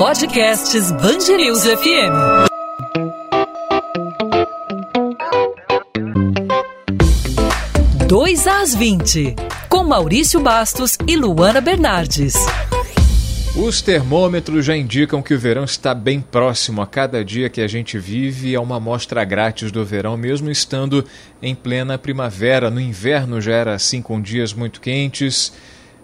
Podcasts Bangerils FM. Dois às 20, com Maurício Bastos e Luana Bernardes. Os termômetros já indicam que o verão está bem próximo. A cada dia que a gente vive é uma amostra grátis do verão, mesmo estando em plena primavera. No inverno já era assim, com dias muito quentes.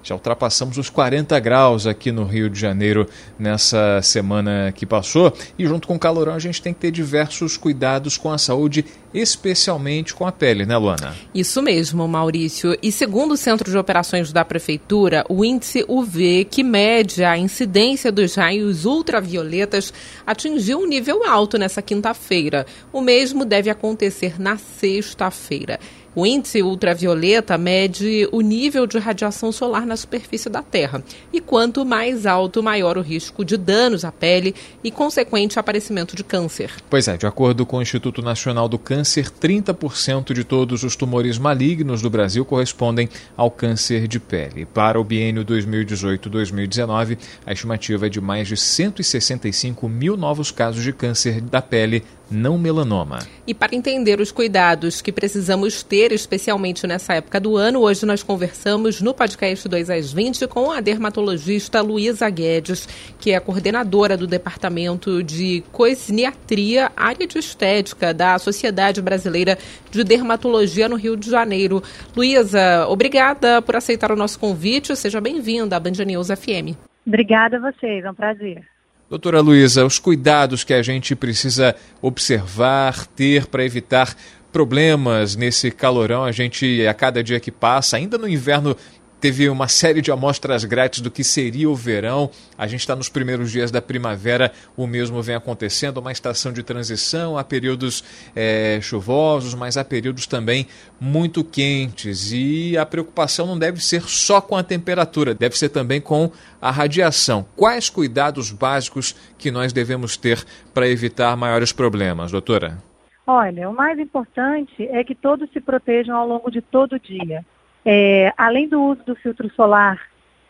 Já ultrapassamos os 40 graus aqui no Rio de Janeiro nessa semana que passou. E junto com o calorão, a gente tem que ter diversos cuidados com a saúde, especialmente com a pele, né, Luana? Isso mesmo, Maurício. E segundo o Centro de Operações da Prefeitura, o índice UV, que mede a incidência dos raios ultravioletas, atingiu um nível alto nessa quinta-feira. O mesmo deve acontecer na sexta-feira. O índice ultravioleta mede o nível de radiação solar na superfície da Terra. E quanto mais alto, maior o risco de danos à pele e consequente aparecimento de câncer. Pois é, de acordo com o Instituto Nacional do Câncer, 30% de todos os tumores malignos do Brasil correspondem ao câncer de pele. Para o biênio 2018-2019, a estimativa é de mais de 165 mil novos casos de câncer da pele não melanoma. E para entender os cuidados que precisamos ter, especialmente nessa época do ano, hoje nós conversamos no podcast 2 às 20 com a dermatologista Luísa Guedes, que é a coordenadora do Departamento de Cosniatria, área de estética da Sociedade Brasileira de Dermatologia no Rio de Janeiro. Luísa, obrigada por aceitar o nosso convite. Seja bem-vinda à Band News FM. Obrigada a vocês, é um prazer. Doutora Luísa, os cuidados que a gente precisa observar, ter para evitar problemas nesse calorão, a gente, a cada dia que passa, ainda no inverno teve uma série de amostras grátis do que seria o verão. A gente está nos primeiros dias da primavera, o mesmo vem acontecendo, uma estação de transição, há períodos é, chuvosos, mas há períodos também muito quentes. E a preocupação não deve ser só com a temperatura, deve ser também com a radiação. Quais cuidados básicos que nós devemos ter para evitar maiores problemas, doutora? Olha, o mais importante é que todos se protejam ao longo de todo o dia. É, além do uso do filtro solar,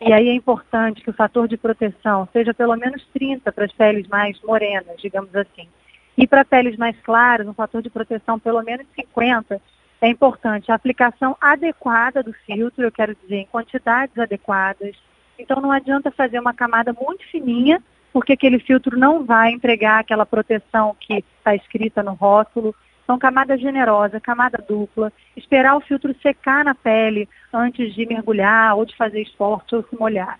e aí é importante que o fator de proteção seja pelo menos 30 para as peles mais morenas, digamos assim. E para peles mais claras, um fator de proteção pelo menos 50, é importante a aplicação adequada do filtro, eu quero dizer, em quantidades adequadas. Então não adianta fazer uma camada muito fininha, porque aquele filtro não vai entregar aquela proteção que está escrita no rótulo. Então, camada generosa, camada dupla, esperar o filtro secar na pele antes de mergulhar ou de fazer esporte ou se molhar.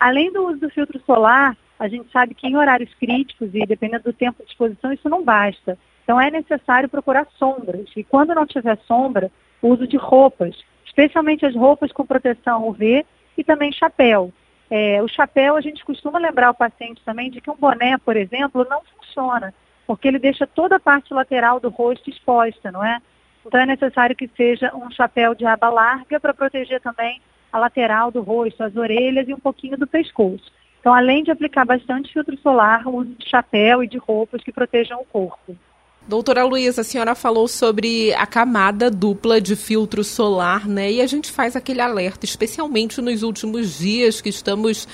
Além do uso do filtro solar, a gente sabe que em horários críticos e dependendo do tempo de exposição, isso não basta. Então, é necessário procurar sombras. E quando não tiver sombra, o uso de roupas, especialmente as roupas com proteção UV e também chapéu. É, o chapéu, a gente costuma lembrar o paciente também de que um boné, por exemplo, não funciona porque ele deixa toda a parte lateral do rosto exposta, não é? Então é necessário que seja um chapéu de aba larga para proteger também a lateral do rosto, as orelhas e um pouquinho do pescoço. Então, além de aplicar bastante filtro solar, uso de chapéu e de roupas que protejam o corpo. Doutora Luísa, a senhora falou sobre a camada dupla de filtro solar, né? E a gente faz aquele alerta, especialmente nos últimos dias que estamos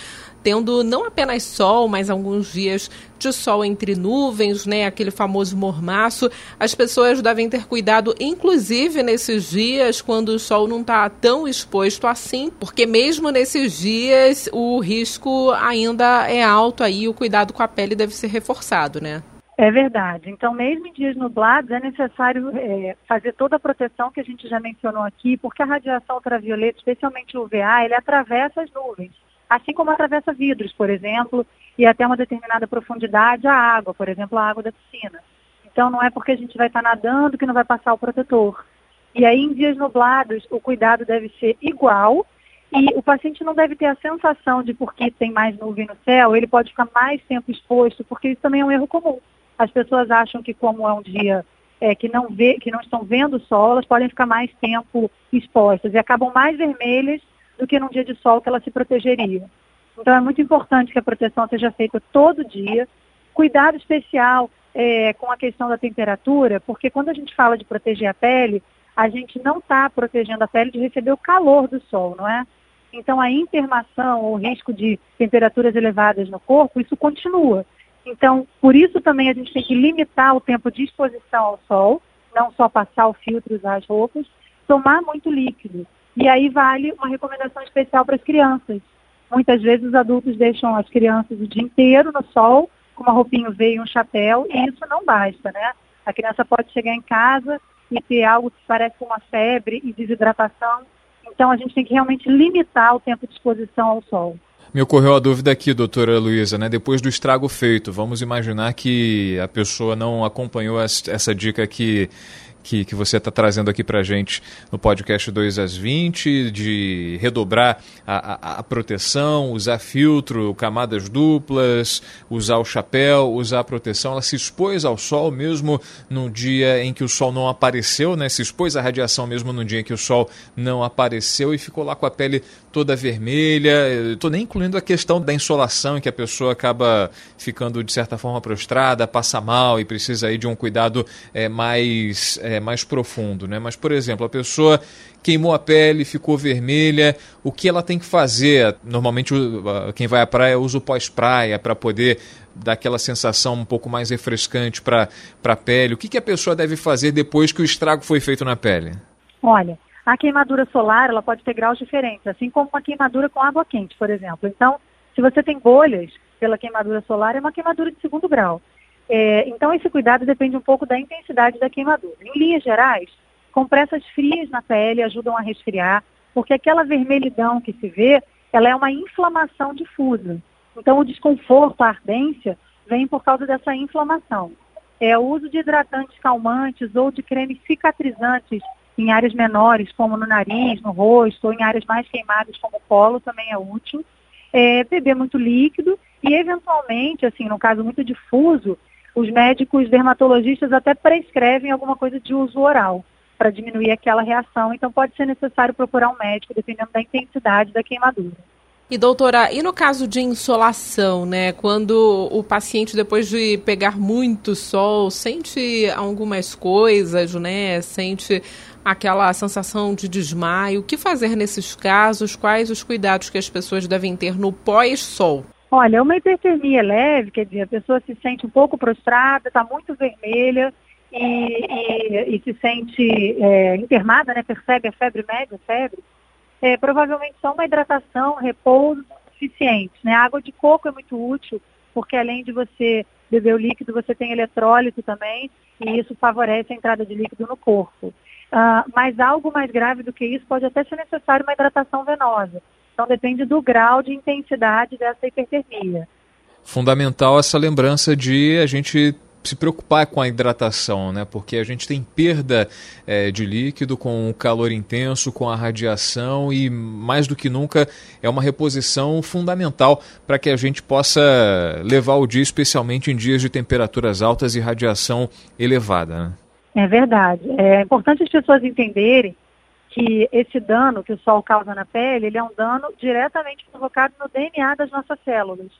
tendo não apenas sol, mas alguns dias de sol entre nuvens, né? Aquele famoso mormaço. As pessoas devem ter cuidado, inclusive nesses dias, quando o sol não está tão exposto assim, porque mesmo nesses dias o risco ainda é alto aí, o cuidado com a pele deve ser reforçado, né? É verdade. Então, mesmo em dias nublados, é necessário é, fazer toda a proteção que a gente já mencionou aqui, porque a radiação ultravioleta, especialmente o UVA, ele atravessa as nuvens assim como atravessa vidros, por exemplo, e até uma determinada profundidade a água, por exemplo, a água da piscina. Então não é porque a gente vai estar nadando que não vai passar o protetor. E aí em dias nublados o cuidado deve ser igual e o paciente não deve ter a sensação de porque tem mais nuvem no céu, ele pode ficar mais tempo exposto, porque isso também é um erro comum. As pessoas acham que como é um dia é, que, não vê, que não estão vendo o sol, elas podem ficar mais tempo expostas e acabam mais vermelhas do que num dia de sol que ela se protegeria. Então é muito importante que a proteção seja feita todo dia. Cuidado especial é, com a questão da temperatura, porque quando a gente fala de proteger a pele, a gente não está protegendo a pele de receber o calor do sol, não é? Então, a intermação, o risco de temperaturas elevadas no corpo, isso continua. Então, por isso também a gente tem que limitar o tempo de exposição ao sol, não só passar o filtro e usar as roupas, tomar muito líquido. E aí vale uma recomendação especial para as crianças. Muitas vezes os adultos deixam as crianças o dia inteiro no sol, com uma roupinha V e um chapéu, e isso não basta, né? A criança pode chegar em casa e ter algo que parece uma febre e desidratação. Então a gente tem que realmente limitar o tempo de exposição ao sol. Me ocorreu a dúvida aqui, doutora Luísa, né? Depois do estrago feito, vamos imaginar que a pessoa não acompanhou essa dica que que, que você está trazendo aqui para a gente no podcast 2 às 20, de redobrar a, a, a, proteção, usar filtro, camadas duplas, usar o chapéu, usar a proteção. Ela se expôs ao sol mesmo no dia em que o sol não apareceu, né? se expôs à radiação mesmo no dia em que o sol não apareceu e ficou lá com a pele toda vermelha. Estou nem incluindo a questão da insolação, em que a pessoa acaba ficando de certa forma prostrada, passa mal e precisa aí de um cuidado é, mais. É, mais profundo, né? Mas, por exemplo, a pessoa queimou a pele, ficou vermelha, o que ela tem que fazer? Normalmente quem vai à praia usa o pós-praia para poder dar aquela sensação um pouco mais refrescante para a pele. O que, que a pessoa deve fazer depois que o estrago foi feito na pele? Olha, a queimadura solar ela pode ter graus diferentes, assim como uma queimadura com água quente, por exemplo. Então, se você tem bolhas pela queimadura solar, é uma queimadura de segundo grau. É, então, esse cuidado depende um pouco da intensidade da queimadura. Em linhas gerais, compressas frias na pele ajudam a resfriar, porque aquela vermelhidão que se vê, ela é uma inflamação difusa. Então, o desconforto, a ardência, vem por causa dessa inflamação. É, o uso de hidratantes calmantes ou de cremes cicatrizantes em áreas menores, como no nariz, no rosto, ou em áreas mais queimadas, como o colo, também é útil. É, beber muito líquido e, eventualmente, assim, no caso muito difuso, os médicos dermatologistas até prescrevem alguma coisa de uso oral para diminuir aquela reação. Então pode ser necessário procurar um médico dependendo da intensidade da queimadura. E doutora, e no caso de insolação, né? Quando o paciente depois de pegar muito sol sente algumas coisas, né? Sente aquela sensação de desmaio. O que fazer nesses casos? Quais os cuidados que as pessoas devem ter no pós-sol? Olha, uma hipertermia leve, quer dizer, a pessoa se sente um pouco prostrada, está muito vermelha e, e, e se sente é, internada, né, percebe a febre média, febre, é, provavelmente só uma hidratação, repouso suficiente. Né? A água de coco é muito útil, porque além de você beber o líquido, você tem eletrólito também, e isso favorece a entrada de líquido no corpo. Uh, mas algo mais grave do que isso pode até ser necessário uma hidratação venosa. Então depende do grau de intensidade dessa hipertermia. Fundamental essa lembrança de a gente se preocupar com a hidratação, né? Porque a gente tem perda é, de líquido com o calor intenso, com a radiação e mais do que nunca é uma reposição fundamental para que a gente possa levar o dia, especialmente em dias de temperaturas altas e radiação elevada. Né? É verdade. É importante as pessoas entenderem que esse dano que o sol causa na pele, ele é um dano diretamente provocado no DNA das nossas células.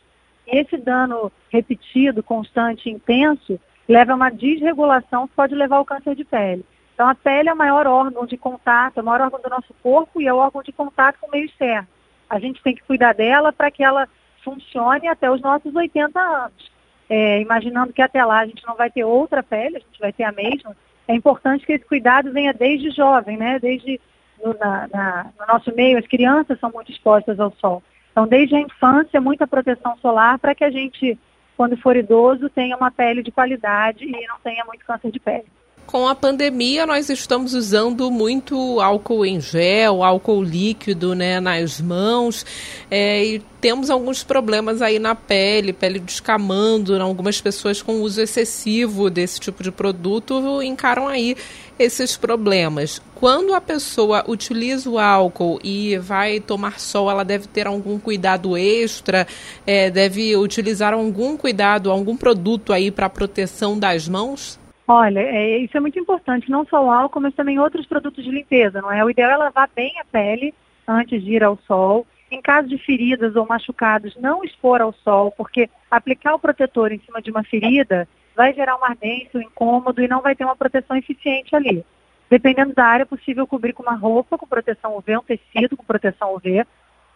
E esse dano repetido, constante, intenso, leva a uma desregulação que pode levar ao câncer de pele. Então a pele é o maior órgão de contato, é o maior órgão do nosso corpo e é o órgão de contato com o meio externo. A gente tem que cuidar dela para que ela funcione até os nossos 80 anos. É, imaginando que até lá a gente não vai ter outra pele, a gente vai ter a mesma, é importante que esse cuidado venha desde jovem, né? Desde no, na, na, no nosso meio, as crianças são muito expostas ao sol. Então, desde a infância, muita proteção solar para que a gente, quando for idoso, tenha uma pele de qualidade e não tenha muito câncer de pele. Com a pandemia, nós estamos usando muito álcool em gel, álcool líquido né, nas mãos, é, e temos alguns problemas aí na pele, pele descamando. Algumas pessoas com uso excessivo desse tipo de produto encaram aí esses problemas. Quando a pessoa utiliza o álcool e vai tomar sol, ela deve ter algum cuidado extra, é, deve utilizar algum cuidado, algum produto aí para proteção das mãos? Olha, é, isso é muito importante, não só o álcool, mas também outros produtos de limpeza, não é? O ideal é lavar bem a pele antes de ir ao sol. Em caso de feridas ou machucados, não expor ao sol, porque aplicar o protetor em cima de uma ferida vai gerar uma ardência, um incômodo e não vai ter uma proteção eficiente ali. Dependendo da área, é possível cobrir com uma roupa com proteção UV, um tecido com proteção UV,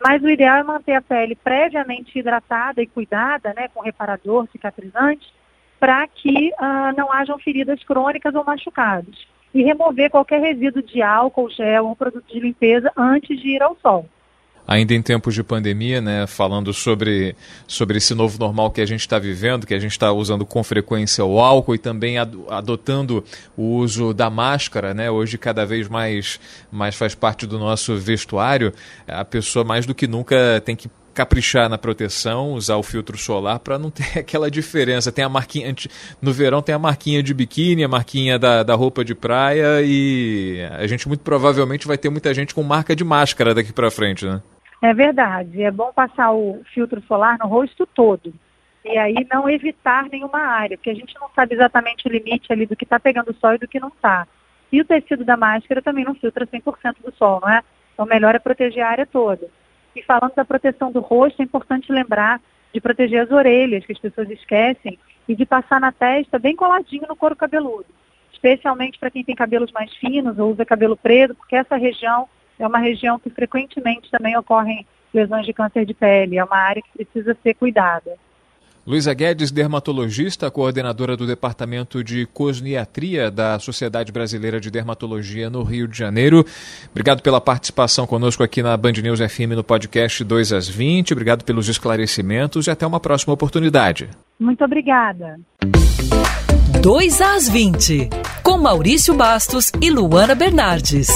Mas o ideal é manter a pele previamente hidratada e cuidada, né, com reparador, cicatrizante, para que uh, não hajam feridas crônicas ou machucados. E remover qualquer resíduo de álcool, gel ou produto de limpeza antes de ir ao sol ainda em tempos de pandemia, né, falando sobre, sobre esse novo normal que a gente está vivendo, que a gente está usando com frequência o álcool e também adotando o uso da máscara, né, hoje cada vez mais, mais faz parte do nosso vestuário, a pessoa mais do que nunca tem que caprichar na proteção, usar o filtro solar para não ter aquela diferença. Tem a marquinha no verão tem a marquinha de biquíni, a marquinha da, da roupa de praia e a gente muito provavelmente vai ter muita gente com marca de máscara daqui para frente, né? É verdade. É bom passar o filtro solar no rosto todo. E aí não evitar nenhuma área, porque a gente não sabe exatamente o limite ali do que está pegando sol e do que não está. E o tecido da máscara também não filtra 100% do sol, não é? Então melhor é proteger a área toda. E falando da proteção do rosto, é importante lembrar de proteger as orelhas, que as pessoas esquecem, e de passar na testa bem coladinho no couro cabeludo. Especialmente para quem tem cabelos mais finos ou usa cabelo preto, porque essa região é uma região que frequentemente também ocorrem lesões de câncer de pele, é uma área que precisa ser cuidada. Luísa Guedes, dermatologista, coordenadora do Departamento de Cosniatria da Sociedade Brasileira de Dermatologia no Rio de Janeiro. Obrigado pela participação conosco aqui na Band News FM no podcast 2 às 20. Obrigado pelos esclarecimentos e até uma próxima oportunidade. Muito obrigada. 2 às 20, com Maurício Bastos e Luana Bernardes.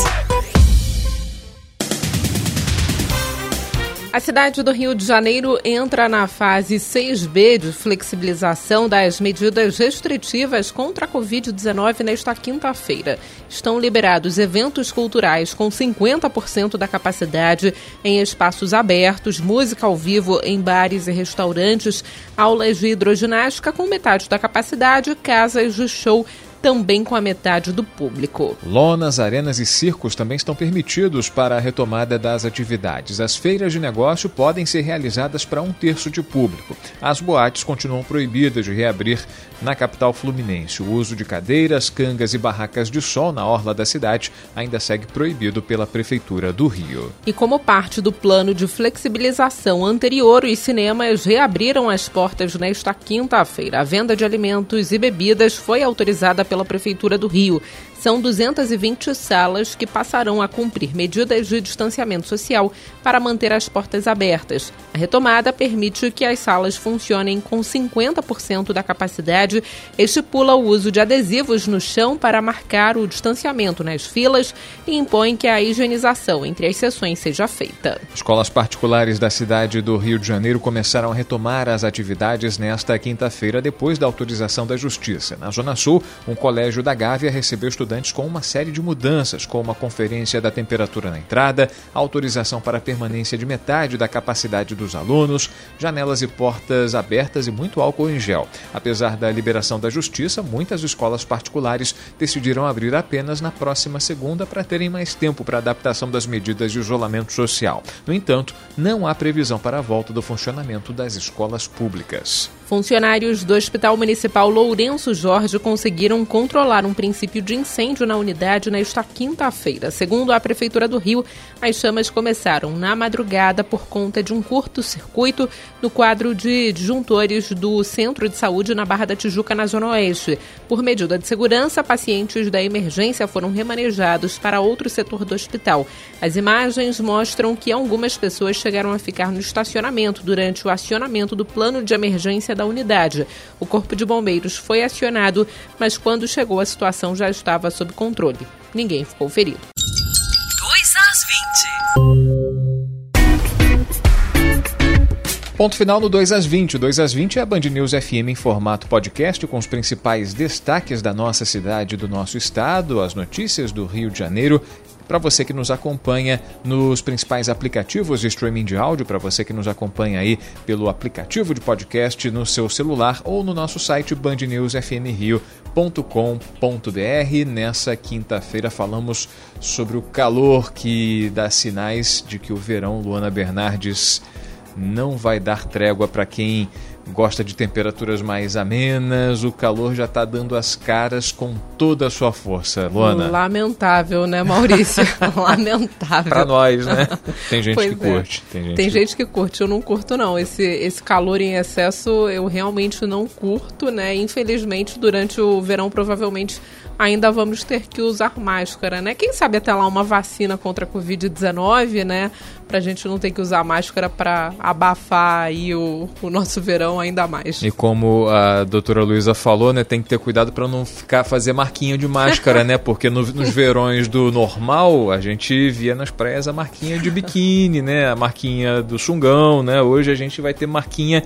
A cidade do Rio de Janeiro entra na fase 6B de flexibilização das medidas restritivas contra a Covid-19 nesta quinta-feira. Estão liberados eventos culturais com 50% da capacidade em espaços abertos, música ao vivo em bares e restaurantes, aulas de hidroginástica com metade da capacidade, casas de show também com a metade do público. Lonas, arenas e circos também estão permitidos para a retomada das atividades. As feiras de negócio podem ser realizadas para um terço de público. As boates continuam proibidas de reabrir na capital fluminense. O uso de cadeiras, cangas e barracas de sol na orla da cidade ainda segue proibido pela Prefeitura do Rio. E como parte do plano de flexibilização anterior, os cinemas reabriram as portas nesta quinta-feira. A venda de alimentos e bebidas foi autorizada pela Prefeitura do Rio. São 220 salas que passarão a cumprir medidas de distanciamento social para manter as portas abertas. A retomada permite que as salas funcionem com 50% da capacidade, estipula o uso de adesivos no chão para marcar o distanciamento nas filas e impõe que a higienização entre as sessões seja feita. Escolas particulares da cidade do Rio de Janeiro começaram a retomar as atividades nesta quinta-feira, depois da autorização da Justiça. Na Zona Sul, um colégio da Gávea recebeu estudantes estudantes com uma série de mudanças, como a conferência da temperatura na entrada, autorização para permanência de metade da capacidade dos alunos, janelas e portas abertas e muito álcool em gel. Apesar da liberação da justiça, muitas escolas particulares decidiram abrir apenas na próxima segunda para terem mais tempo para adaptação das medidas de isolamento social. No entanto, não há previsão para a volta do funcionamento das escolas públicas. Funcionários do Hospital Municipal Lourenço Jorge conseguiram controlar um princípio de incêndio na unidade nesta quinta-feira. Segundo a Prefeitura do Rio, as chamas começaram na madrugada por conta de um curto-circuito no quadro de disjuntores do Centro de Saúde na Barra da Tijuca, na Zona Oeste. Por medida de segurança, pacientes da emergência foram remanejados para outro setor do hospital. As imagens mostram que algumas pessoas chegaram a ficar no estacionamento durante o acionamento do plano de emergência da da unidade. O Corpo de Bombeiros foi acionado, mas quando chegou a situação já estava sob controle. Ninguém ficou ferido. 2 às 20. Ponto final no 2 às 20. O 2 às 20 é a Band News FM em formato podcast com os principais destaques da nossa cidade e do nosso estado, as notícias do Rio de Janeiro para você que nos acompanha nos principais aplicativos de streaming de áudio, para você que nos acompanha aí pelo aplicativo de podcast no seu celular ou no nosso site bandnewsfmrio.com.br. Nessa quinta-feira falamos sobre o calor que dá sinais de que o verão Luana Bernardes não vai dar trégua para quem gosta de temperaturas mais amenas, o calor já está dando as caras com toda a sua força, Luana. Lamentável, né, Maurício? Lamentável. Para nós, né? Tem gente pois que é. curte. Tem, gente, tem que... gente que curte, eu não curto não. Esse, esse calor em excesso eu realmente não curto, né? Infelizmente, durante o verão provavelmente ainda vamos ter que usar máscara, né? Quem sabe até lá uma vacina contra a Covid-19, né? Pra gente não ter que usar máscara para abafar aí o, o nosso verão ainda mais. E como a doutora Luísa falou, né? Tem que ter cuidado para não ficar fazer marquinha de máscara, né? Porque no, nos verões do normal, a gente via nas praias a marquinha de biquíni, né? A marquinha do sungão, né? Hoje a gente vai ter marquinha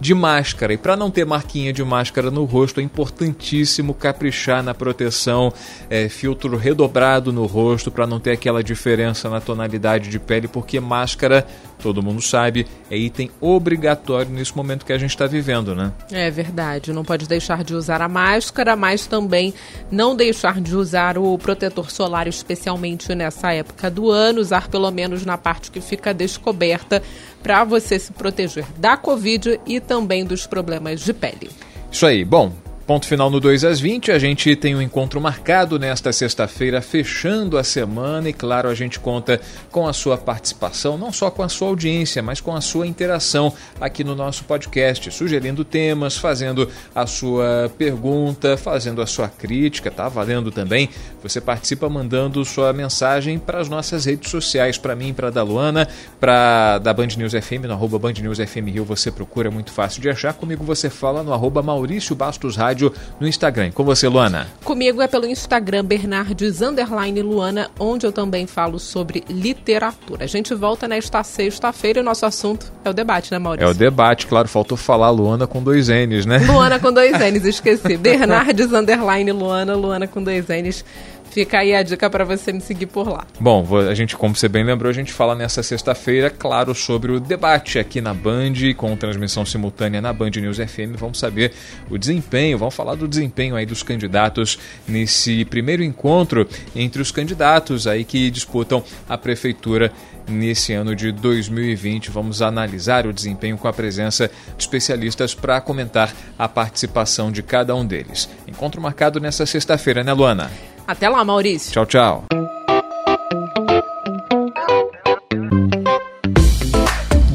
de máscara. E para não ter marquinha de máscara no rosto, é importantíssimo caprichar na proteção, é, filtro redobrado no rosto para não ter aquela diferença na tonalidade de pele, porque máscara, todo mundo sabe, é item obrigatório nesse momento que a gente está vivendo, né? É verdade. Não pode deixar de usar a máscara, mas também não deixar de usar o protetor solar, especialmente nessa época do ano, usar pelo menos na parte que fica descoberta para você se proteger da Covid e também dos problemas de pele. Isso aí. Bom, Ponto final no 2 às 20. A gente tem um encontro marcado nesta sexta-feira, fechando a semana. E claro, a gente conta com a sua participação, não só com a sua audiência, mas com a sua interação aqui no nosso podcast, sugerindo temas, fazendo a sua pergunta, fazendo a sua crítica, tá valendo também. Você participa mandando sua mensagem para as nossas redes sociais, para mim, para da Luana, para da Band News FM, no arroba Band News FM Rio, você procura, é muito fácil de achar. Comigo você fala no arroba Maurício Bastos Rádio Rádio no Instagram. Com você, Luana. Comigo é pelo Instagram Bernardes Underline Luana, onde eu também falo sobre literatura. A gente volta nesta sexta-feira e o nosso assunto é o debate, né, Maurício? É o debate, claro, faltou falar Luana com dois N's, né? Luana com dois N's, esqueci. Bernardes Underline Luana, Luana com dois N's. Fica aí a dica para você me seguir por lá. Bom, a gente, como você bem lembrou, a gente fala nessa sexta-feira, claro, sobre o debate aqui na Band, com transmissão simultânea na Band News FM. Vamos saber o desempenho, vamos falar do desempenho aí dos candidatos nesse primeiro encontro entre os candidatos aí que disputam a prefeitura nesse ano de 2020. Vamos analisar o desempenho com a presença de especialistas para comentar a participação de cada um deles. Encontro marcado nessa sexta-feira, né, Luana? Até lá, Maurício. Tchau, tchau.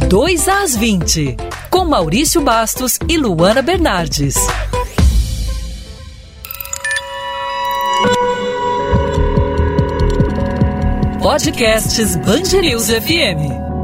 Dois às 20, com Maurício Bastos e Luana Bernardes. Podcasts Bangerils FM.